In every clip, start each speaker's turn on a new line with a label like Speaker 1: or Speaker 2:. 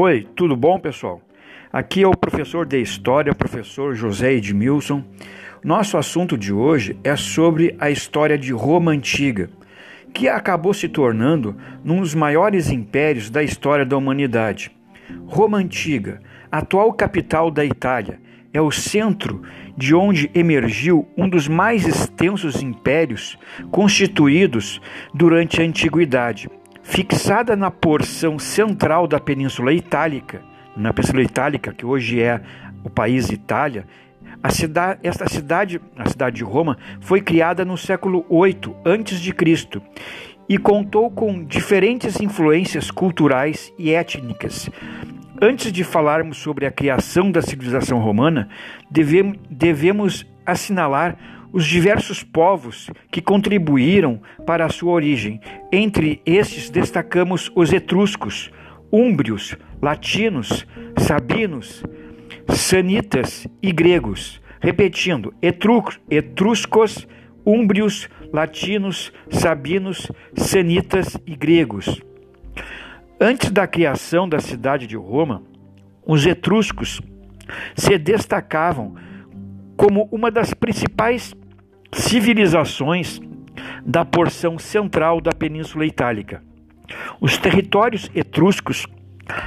Speaker 1: Oi, tudo bom, pessoal? Aqui é o professor de História, professor José Edmilson. Nosso assunto de hoje é sobre a história de Roma Antiga, que acabou se tornando um dos maiores impérios da história da humanidade. Roma Antiga, atual capital da Itália, é o centro de onde emergiu um dos mais extensos impérios constituídos durante a Antiguidade fixada na porção central da Península Itálica, na Península Itálica, que hoje é o país Itália, esta cidade, a cidade de Roma, foi criada no século 8 a.C. e contou com diferentes influências culturais e étnicas. Antes de falarmos sobre a criação da civilização romana, devemos, devemos assinalar os diversos povos que contribuíram para a sua origem. Entre estes destacamos os etruscos, úmbrios, latinos, sabinos, sanitas e gregos. Repetindo, etruscos, úmbrios, latinos, sabinos, sanitas e gregos. Antes da criação da cidade de Roma, os etruscos se destacavam como uma das principais civilizações da porção central da Península Itálica. Os territórios etruscos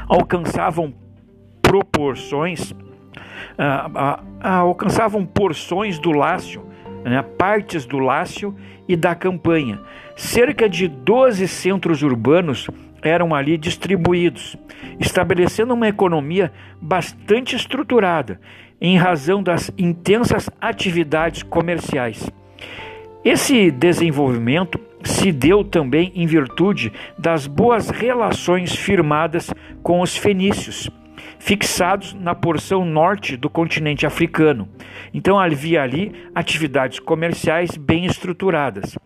Speaker 1: alcançavam proporções, ah, ah, ah, alcançavam porções do Lácio, né, partes do Lácio e da Campanha. Cerca de 12 centros urbanos eram ali distribuídos, estabelecendo uma economia bastante estruturada em razão das intensas atividades comerciais. Esse desenvolvimento se deu também em virtude das boas relações firmadas com os fenícios, fixados na porção norte do continente africano. Então havia ali atividades comerciais bem estruturadas.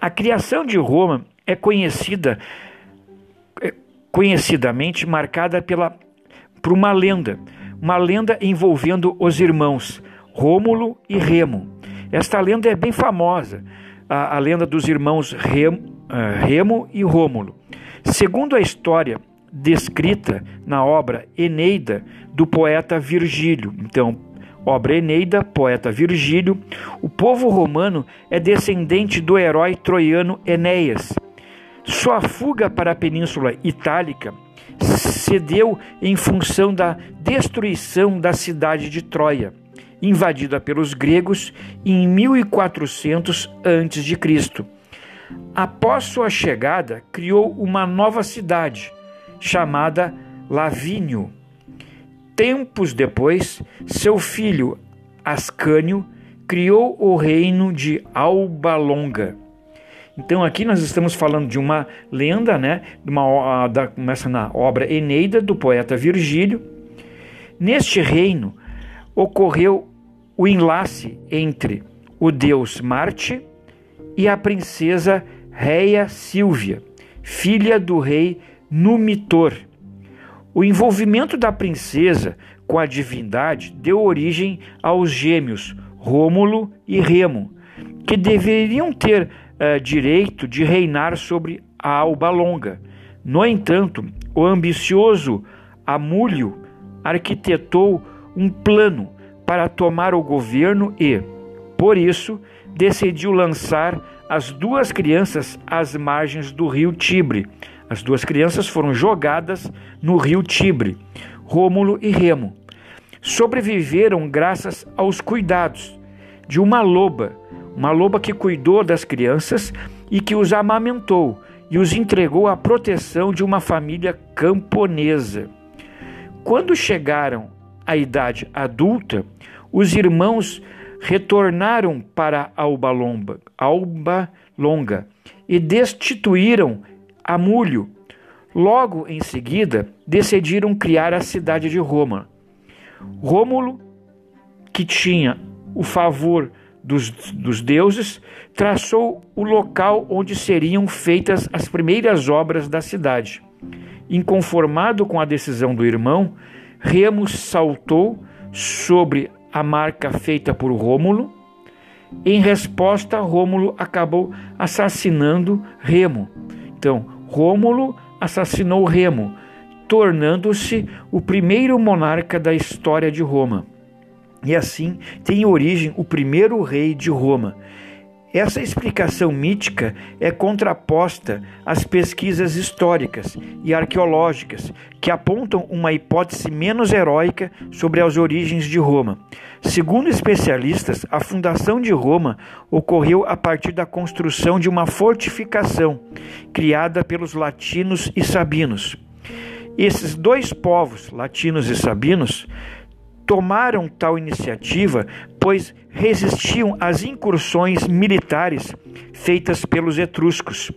Speaker 1: A criação de Roma é conhecida conhecidamente marcada pela por uma lenda uma lenda envolvendo os irmãos Rômulo e Remo. Esta lenda é bem famosa, a, a lenda dos irmãos Remo, uh, Remo e Rômulo. Segundo a história descrita na obra Eneida do poeta Virgílio, então, obra Eneida, poeta Virgílio, o povo romano é descendente do herói troiano Enéas. Sua fuga para a Península Itálica cedeu em função da destruição da cidade de Troia, invadida pelos gregos em 1400 a.C. Após sua chegada, criou uma nova cidade, chamada Lavínio. Tempos depois, seu filho Ascânio criou o reino de Alba Longa. Então aqui nós estamos falando de uma lenda, né? De uma, da, começa na obra Eneida do poeta Virgílio. Neste reino ocorreu o enlace entre o deus Marte e a princesa Reia Sílvia, filha do rei Numitor. O envolvimento da princesa com a divindade deu origem aos gêmeos Rômulo e Remo, que deveriam ter uh, direito de reinar sobre a Alba Longa. No entanto, o ambicioso Amúlio arquitetou um plano para tomar o governo e, por isso, decidiu lançar as duas crianças às margens do rio Tibre. As duas crianças foram jogadas no rio Tibre, Rômulo e Remo. Sobreviveram graças aos cuidados de uma loba uma loba que cuidou das crianças e que os amamentou e os entregou à proteção de uma família camponesa. Quando chegaram à idade adulta, os irmãos retornaram para Alba Longa, Alba Longa e destituíram Amúlio. Logo em seguida, decidiram criar a cidade de Roma. Rômulo, que tinha o favor dos, dos deuses, traçou o local onde seriam feitas as primeiras obras da cidade. Inconformado com a decisão do irmão, Remo saltou sobre a marca feita por Rômulo. Em resposta, Rômulo acabou assassinando Remo. Então, Rômulo assassinou Remo, tornando-se o primeiro monarca da história de Roma. E assim tem origem o primeiro rei de Roma. Essa explicação mítica é contraposta às pesquisas históricas e arqueológicas, que apontam uma hipótese menos heróica sobre as origens de Roma. Segundo especialistas, a fundação de Roma ocorreu a partir da construção de uma fortificação criada pelos latinos e sabinos. Esses dois povos, latinos e sabinos, tomaram tal iniciativa, pois resistiam às incursões militares feitas pelos etruscos.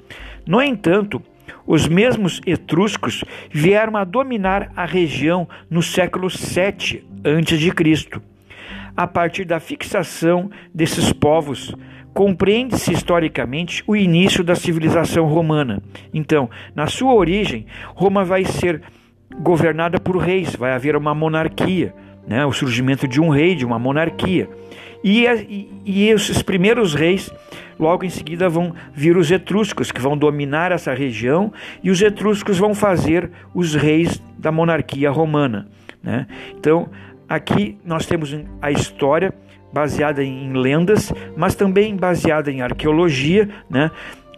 Speaker 1: No entanto, os mesmos etruscos vieram a dominar a região no século 7 a.C. A partir da fixação desses povos, compreende-se historicamente o início da civilização romana. Então, na sua origem, Roma vai ser governada por reis, vai haver uma monarquia né, o surgimento de um rei, de uma monarquia. E, e, e, esses primeiros reis, logo em seguida, vão vir os etruscos, que vão dominar essa região, e os etruscos vão fazer os reis da monarquia romana. Né? Então, aqui nós temos a história baseada em lendas, mas também baseada em arqueologia, né?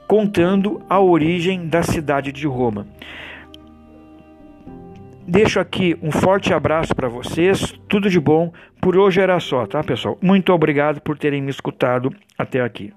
Speaker 1: contando a origem da cidade de Roma. Deixo aqui um forte abraço para vocês, tudo de bom. Por hoje era só, tá, pessoal? Muito obrigado por terem me escutado até aqui.